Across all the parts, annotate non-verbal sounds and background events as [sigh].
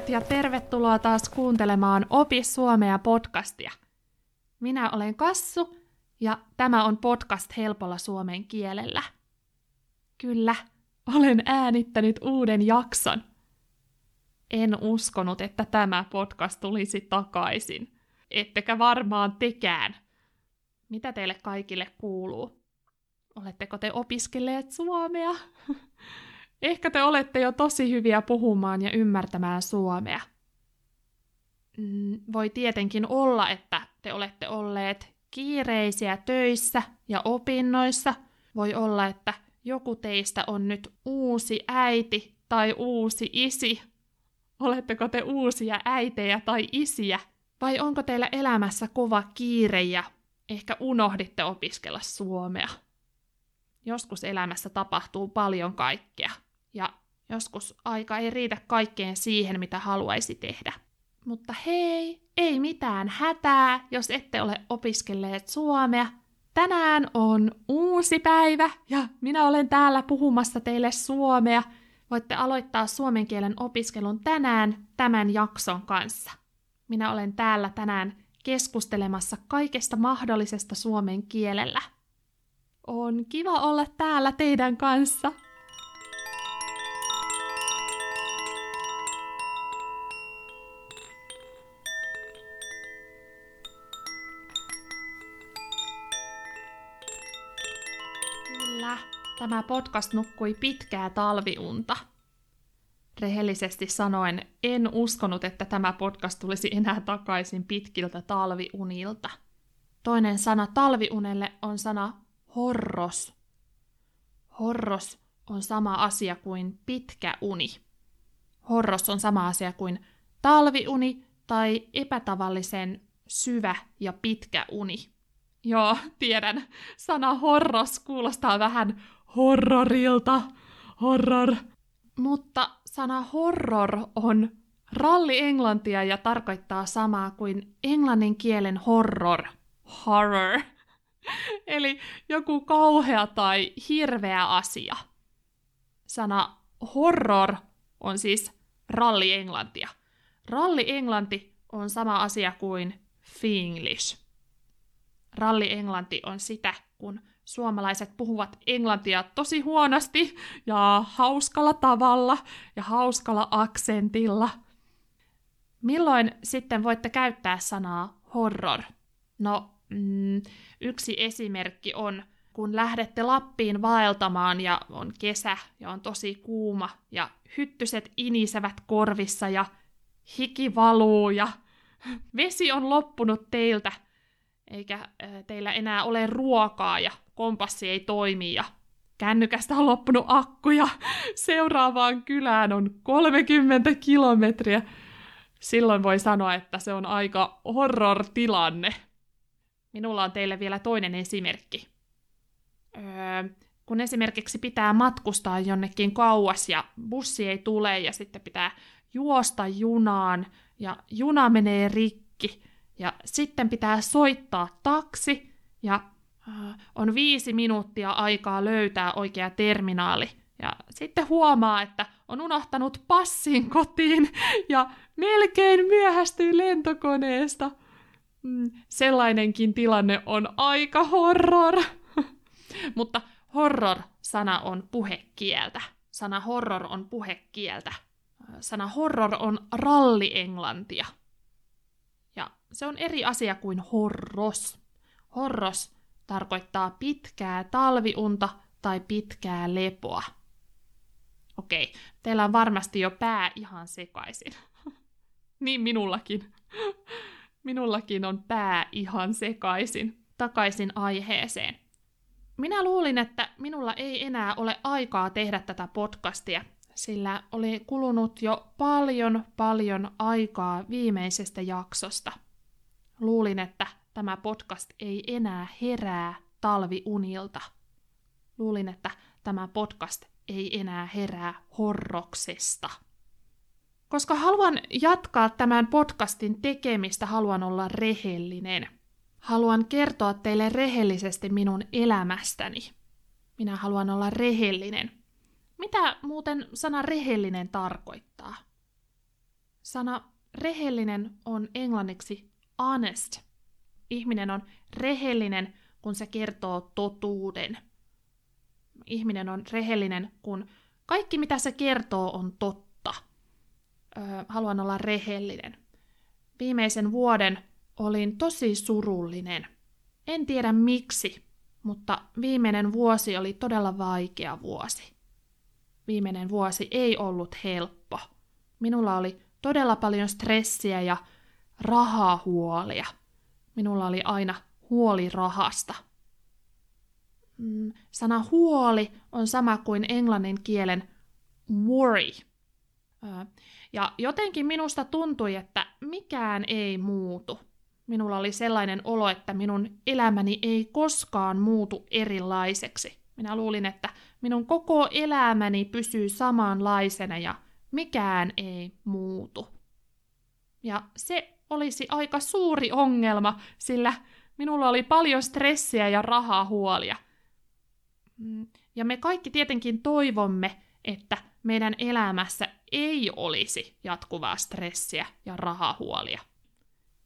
kuulijat, ja tervetuloa taas kuuntelemaan Opi Suomea podcastia. Minä olen Kassu, ja tämä on podcast helpolla suomen kielellä. Kyllä, olen äänittänyt uuden jakson. En uskonut, että tämä podcast tulisi takaisin. Ettekä varmaan tekään. Mitä teille kaikille kuuluu? Oletteko te opiskelleet suomea? [laughs] Ehkä te olette jo tosi hyviä puhumaan ja ymmärtämään suomea. Mm, voi tietenkin olla, että te olette olleet kiireisiä töissä ja opinnoissa. Voi olla, että joku teistä on nyt uusi äiti tai uusi isi. Oletteko te uusia äitejä tai isiä? Vai onko teillä elämässä kova kiire ja ehkä unohditte opiskella suomea? Joskus elämässä tapahtuu paljon kaikkea ja joskus aika ei riitä kaikkeen siihen, mitä haluaisi tehdä. Mutta hei, ei mitään hätää, jos ette ole opiskelleet suomea. Tänään on uusi päivä ja minä olen täällä puhumassa teille suomea. Voitte aloittaa suomen kielen opiskelun tänään tämän jakson kanssa. Minä olen täällä tänään keskustelemassa kaikesta mahdollisesta suomen kielellä. On kiva olla täällä teidän kanssa. Tämä podcast nukkui pitkää talviunta. Rehellisesti sanoen, en uskonut, että tämä podcast tulisi enää takaisin pitkiltä talviunilta. Toinen sana talviunelle on sana horros. Horros on sama asia kuin pitkä uni. Horros on sama asia kuin talviuni tai epätavallisen syvä ja pitkä uni. Joo, tiedän. Sana horros kuulostaa vähän horrorilta. Horror. Mutta sana horror on ralli englantia ja tarkoittaa samaa kuin englannin kielen horror. Horror. [laughs] Eli joku kauhea tai hirveä asia. Sana horror on siis ralli englantia. Ralli englanti on sama asia kuin finglish. Ralli englanti on sitä, kun suomalaiset puhuvat englantia tosi huonosti ja hauskalla tavalla ja hauskalla aksentilla. Milloin sitten voitte käyttää sanaa horror? No, mm, yksi esimerkki on, kun lähdette Lappiin vaeltamaan ja on kesä ja on tosi kuuma ja hyttyset inisevät korvissa ja hiki valuu ja vesi on loppunut teiltä eikä teillä enää ole ruokaa ja kompassi ei toimi ja kännykästä on loppunut akku ja seuraavaan kylään on 30 kilometriä. Silloin voi sanoa, että se on aika horror-tilanne. Minulla on teille vielä toinen esimerkki. Öö, kun esimerkiksi pitää matkustaa jonnekin kauas ja bussi ei tule ja sitten pitää juosta junaan ja juna menee rikki ja sitten pitää soittaa taksi ja on viisi minuuttia aikaa löytää oikea terminaali. Ja sitten huomaa, että on unohtanut passin kotiin ja melkein myöhästyy lentokoneesta. Mm, sellainenkin tilanne on aika horror. [laughs] Mutta horror-sana on puhekieltä. Sana horror on puhekieltä. Sana horror on rallienglantia. Ja se on eri asia kuin horros. Horros tarkoittaa pitkää talviunta tai pitkää lepoa. Okei, teillä on varmasti jo pää ihan sekaisin. [laughs] niin minullakin. [laughs] Minullakin on pää ihan sekaisin. Takaisin aiheeseen. Minä luulin, että minulla ei enää ole aikaa tehdä tätä podcastia, sillä oli kulunut jo paljon paljon aikaa viimeisestä jaksosta. Luulin, että tämä podcast ei enää herää talviunilta. Luulin, että tämä podcast ei enää herää horroksesta. Koska haluan jatkaa tämän podcastin tekemistä, haluan olla rehellinen. Haluan kertoa teille rehellisesti minun elämästäni. Minä haluan olla rehellinen. Mitä muuten sana rehellinen tarkoittaa? Sana rehellinen on englanniksi honest. Ihminen on rehellinen, kun se kertoo totuuden. Ihminen on rehellinen, kun kaikki mitä se kertoo on totta. Öö, haluan olla rehellinen. Viimeisen vuoden olin tosi surullinen. En tiedä miksi, mutta viimeinen vuosi oli todella vaikea vuosi. Viimeinen vuosi ei ollut helppo. Minulla oli todella paljon stressiä ja rahahuolia. Minulla oli aina huoli rahasta. Mm, sana huoli on sama kuin englannin kielen worry. Ja jotenkin minusta tuntui, että mikään ei muutu. Minulla oli sellainen olo, että minun elämäni ei koskaan muutu erilaiseksi. Minä luulin, että minun koko elämäni pysyy samanlaisena ja mikään ei muutu. Ja se olisi aika suuri ongelma, sillä minulla oli paljon stressiä ja rahahuolia. Mm, ja me kaikki tietenkin toivomme, että meidän elämässä ei olisi jatkuvaa stressiä ja rahahuolia.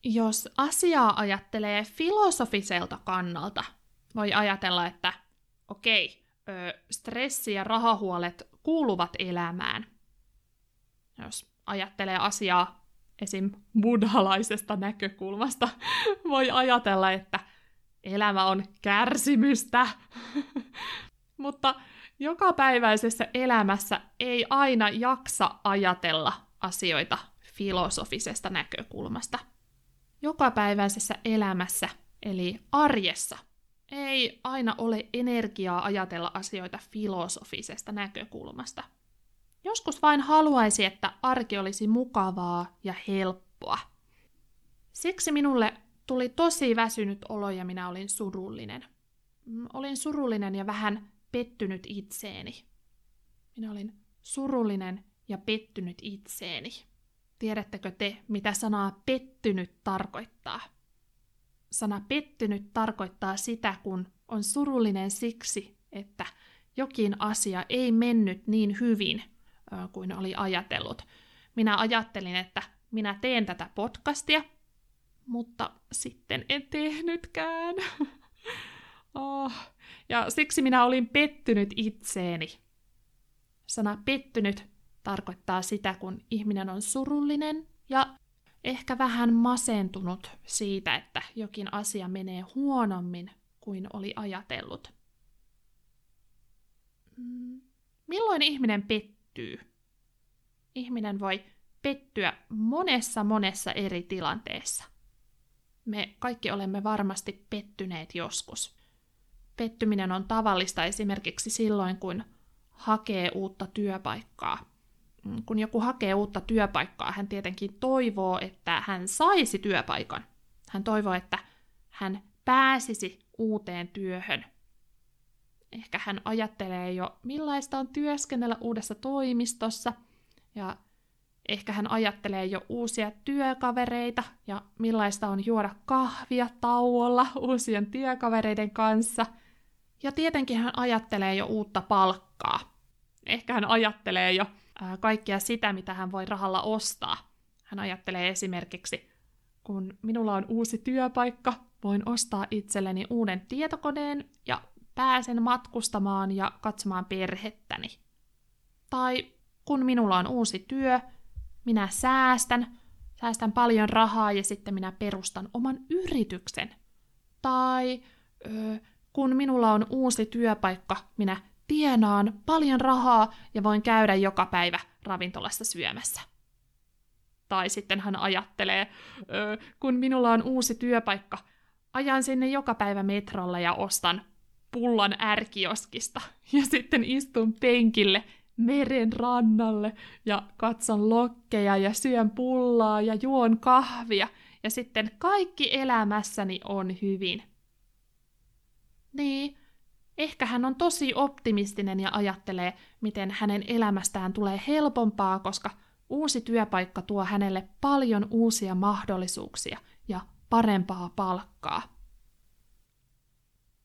Jos asiaa ajattelee filosofiselta kannalta, voi ajatella, että okei, stressi ja rahahuolet kuuluvat elämään. Jos ajattelee asiaa esim. buddhalaisesta näkökulmasta, [laughs] voi ajatella, että elämä on kärsimystä. [laughs] Mutta jokapäiväisessä elämässä ei aina jaksa ajatella asioita filosofisesta näkökulmasta. Jokapäiväisessä elämässä, eli arjessa, ei aina ole energiaa ajatella asioita filosofisesta näkökulmasta. Joskus vain haluaisi, että arki olisi mukavaa ja helppoa. Siksi minulle tuli tosi väsynyt olo ja minä olin surullinen. Mm, olin surullinen ja vähän pettynyt itseeni. Minä olin surullinen ja pettynyt itseeni. Tiedättekö te, mitä sanaa pettynyt tarkoittaa? Sana pettynyt tarkoittaa sitä, kun on surullinen siksi, että jokin asia ei mennyt niin hyvin kuin oli ajatellut. Minä ajattelin, että minä teen tätä podcastia, mutta sitten en tehnytkään. oh. [laughs] Ja siksi minä olin pettynyt itseeni. Sana pettynyt tarkoittaa sitä, kun ihminen on surullinen ja ehkä vähän masentunut siitä, että jokin asia menee huonommin kuin oli ajatellut. Mm. Milloin ihminen pettyy? Ihminen voi pettyä monessa monessa eri tilanteessa. Me kaikki olemme varmasti pettyneet joskus. Pettyminen on tavallista esimerkiksi silloin, kun hakee uutta työpaikkaa. Mm, kun joku hakee uutta työpaikkaa, hän tietenkin toivoo, että hän saisi työpaikan. Hän toivoo, että hän pääsisi uuteen työhön. Ehkä hän ajattelee jo, millaista on työskennellä uudessa toimistossa, ja ehkä hän ajattelee jo uusia työkavereita ja millaista on juoda kahvia tauolla [laughs] uusien työkavereiden kanssa. Ja tietenkin hän ajattelee jo uutta palkkaa. Ehkä hän ajattelee jo kaikkea sitä, mitä hän voi rahalla ostaa. Hän ajattelee esimerkiksi, kun minulla on uusi työpaikka, voin ostaa itselleni uuden tietokoneen pääsen matkustamaan ja katsomaan perhettäni. Tai kun minulla on uusi työ, minä säästän, säästän paljon rahaa ja sitten minä perustan oman yrityksen. Tai ö, kun minulla on uusi työpaikka, minä tienaan paljon rahaa ja voin käydä joka päivä ravintolassa syömässä. Tai sitten hän ajattelee, kun minulla on uusi työpaikka, ajan sinne joka päivä metrolla ja ostan pullan ärkioskista ja sitten istun penkille meren rannalle ja katson lokkeja ja syön pullaa ja juon kahvia ja sitten kaikki elämässäni on hyvin. Niin, Ehkä hän on tosi optimistinen ja ajattelee, miten hänen elämästään tulee helpompaa, koska uusi työpaikka tuo hänelle paljon uusia mahdollisuuksia ja parempaa palkkaa.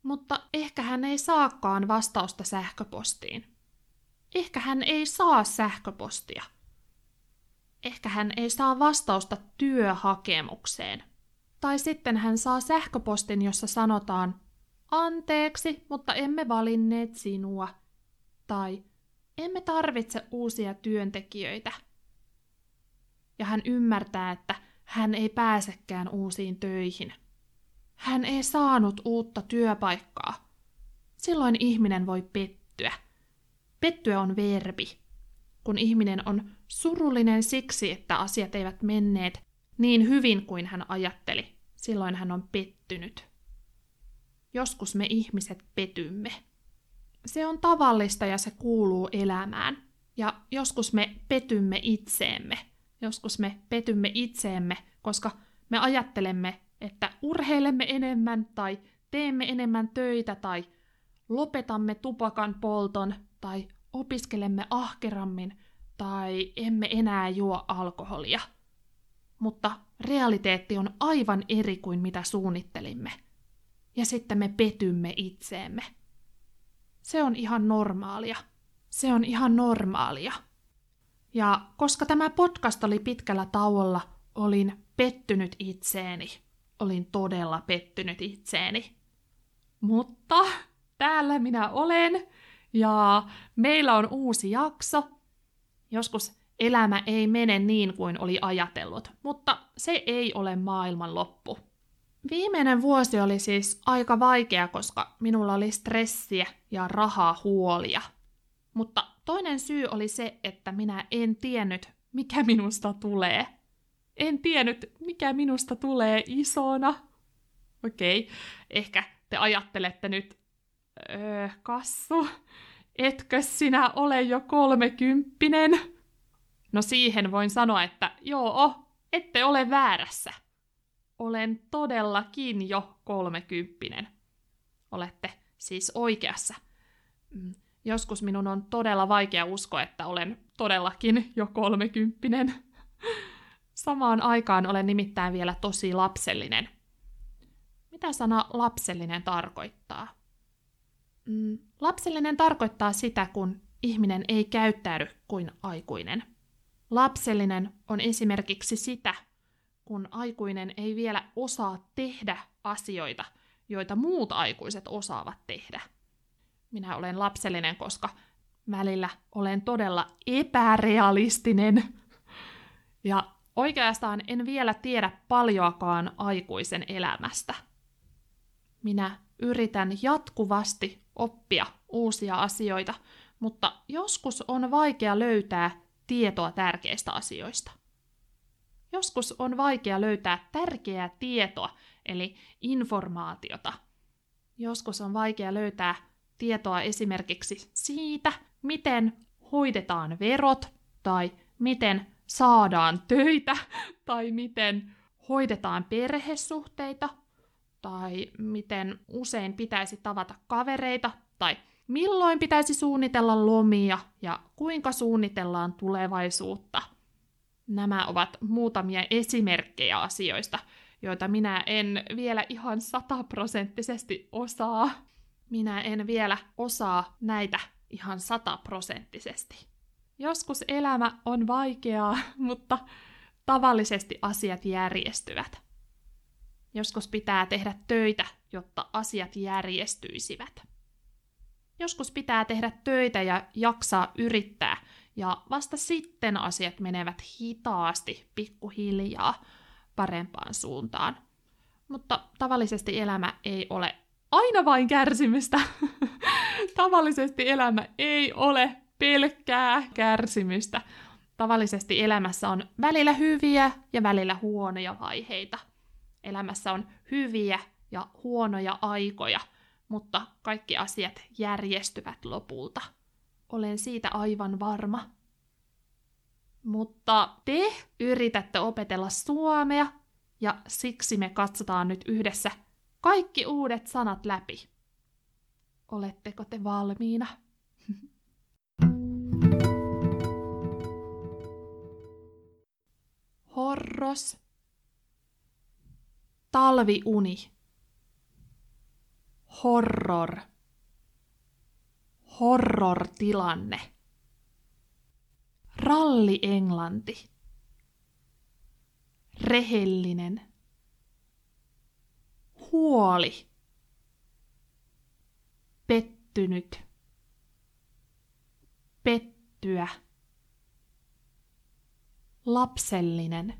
Mutta ehkä hän ei saakaan vastausta sähköpostiin. Ehkä hän ei saa sähköpostia. ehkä hän ei saa vastausta työhakemukseen. Tai sitten hän saa sähköpostin, jossa sanotaan, anteeksi, mutta emme valinneet sinua. Tai emme tarvitse uusia työntekijöitä. Ja hän ymmärtää, että hän ei pääsekään uusiin töihin. Hän ei saanut uutta työpaikkaa. Silloin ihminen voi pettyä. Pettyä on verbi. Kun ihminen on surullinen siksi, että asiat eivät menneet niin hyvin kuin hän ajatteli, silloin hän on pettynyt. Joskus me ihmiset petymme. Se on tavallista ja se kuuluu elämään. Ja joskus me petymme itseemme. Joskus me petymme itseemme, koska me ajattelemme, että urheilemme enemmän tai teemme enemmän töitä tai lopetamme tupakan polton tai opiskelemme ahkerammin tai emme enää juo alkoholia. Mutta realiteetti on aivan eri kuin mitä suunnittelimme. Ja sitten me petymme itseemme. Se on ihan normaalia. Se on ihan normaalia. Ja koska tämä podcast oli pitkällä tauolla, olin pettynyt itseeni. Olin todella pettynyt itseeni. Mutta täällä minä olen ja meillä on uusi jakso. Joskus elämä ei mene niin kuin oli ajatellut, mutta se ei ole maailman loppu. Viimeinen vuosi oli siis aika vaikea, koska minulla oli stressiä ja rahaa huolia. Mutta toinen syy oli se, että minä en tiennyt, mikä minusta tulee. En tiennyt, mikä minusta tulee isona. Okei, okay. ehkä te ajattelette nyt, öö, kassu, etkö sinä ole jo kolmekymppinen? No siihen voin sanoa, että joo, ette ole väärässä. Olen todellakin jo kolmekymppinen. Olette siis oikeassa. Mm, joskus minun on todella vaikea uskoa, että olen todellakin jo kolmekymppinen. Samaan aikaan olen nimittäin vielä tosi lapsellinen. Mitä sana lapsellinen tarkoittaa? Mm, lapsellinen tarkoittaa sitä, kun ihminen ei käyttäydy kuin aikuinen. Lapsellinen on esimerkiksi sitä, kun aikuinen ei vielä osaa tehdä asioita, joita muut aikuiset osaavat tehdä. Minä olen lapsellinen, koska välillä olen todella epärealistinen. Ja oikeastaan en vielä tiedä paljoakaan aikuisen elämästä. Minä yritän jatkuvasti oppia uusia asioita, mutta joskus on vaikea löytää tietoa tärkeistä asioista. Joskus on vaikea löytää tärkeää tietoa, eli informaatiota. Joskus on vaikea löytää tietoa esimerkiksi siitä, miten hoidetaan verot, tai miten saadaan töitä, [laughs] tai miten hoidetaan perhesuhteita, tai miten usein pitäisi tavata kavereita, tai milloin pitäisi suunnitella lomia ja kuinka suunnitellaan tulevaisuutta. Nämä ovat muutamia esimerkkejä asioista, joita minä en vielä ihan sataprosenttisesti osaa. Minä en vielä osaa näitä ihan sataprosenttisesti. Joskus elämä on vaikeaa, [laughs] mutta tavallisesti asiat järjestyvät. Joskus pitää tehdä töitä, jotta asiat järjestyisivät. Joskus pitää tehdä töitä ja jaksaa yrittää, ja vasta sitten asiat menevät hitaasti, pikkuhiljaa parempaan suuntaan. Mutta tavallisesti elämä ei ole aina vain kärsimystä. [laughs] tavallisesti elämä ei ole pelkkää kärsimystä. Tavallisesti elämässä on välillä hyviä ja välillä huonoja vaiheita. Elämässä on hyviä ja huonoja aikoja – mutta kaikki asiat järjestyvät lopulta. Olen siitä aivan varma. Mutta te yritätte opetella suomea, ja siksi me katsotaan nyt yhdessä kaikki uudet sanat läpi. Oletteko te valmiina? Horros. Talviuni horror, horror-tilanne. Ralli Englanti. rehellinen, huoli, pettynyt, pettyä, lapsellinen.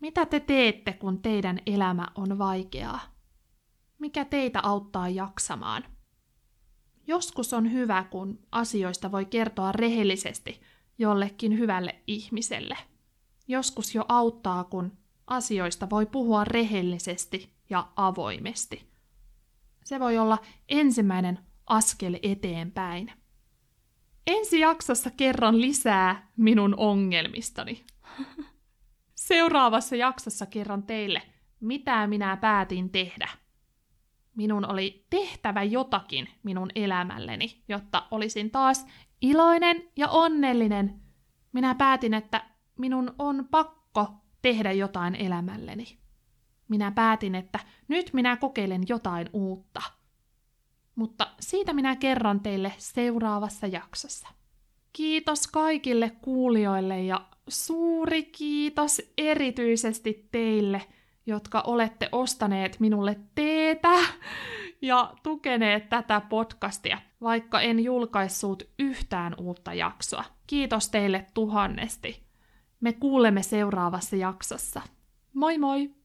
Mitä te teette, kun teidän elämä on vaikeaa? Mikä teitä auttaa jaksamaan? Joskus on hyvä, kun asioista voi kertoa rehellisesti jollekin hyvälle ihmiselle. Joskus jo auttaa, kun asioista voi puhua rehellisesti ja avoimesti. Se voi olla ensimmäinen askel eteenpäin. Ensi jaksossa kerron lisää minun ongelmistani. [laughs] Seuraavassa jaksossa kerron teille, mitä minä päätin tehdä. Minun oli tehtävä jotakin minun elämälleni, jotta olisin taas iloinen ja onnellinen. Minä päätin, että minun on pakko tehdä jotain elämälleni. Minä päätin, että nyt minä kokeilen jotain uutta. Mutta siitä minä kerron teille seuraavassa jaksossa. Kiitos kaikille kuulijoille ja suuri kiitos erityisesti teille, jotka olette ostaneet minulle teetä ja tukeneet tätä podcastia, vaikka en julkaissut yhtään uutta jaksoa. Kiitos teille tuhannesti. Me kuulemme seuraavassa jaksossa. Moi moi!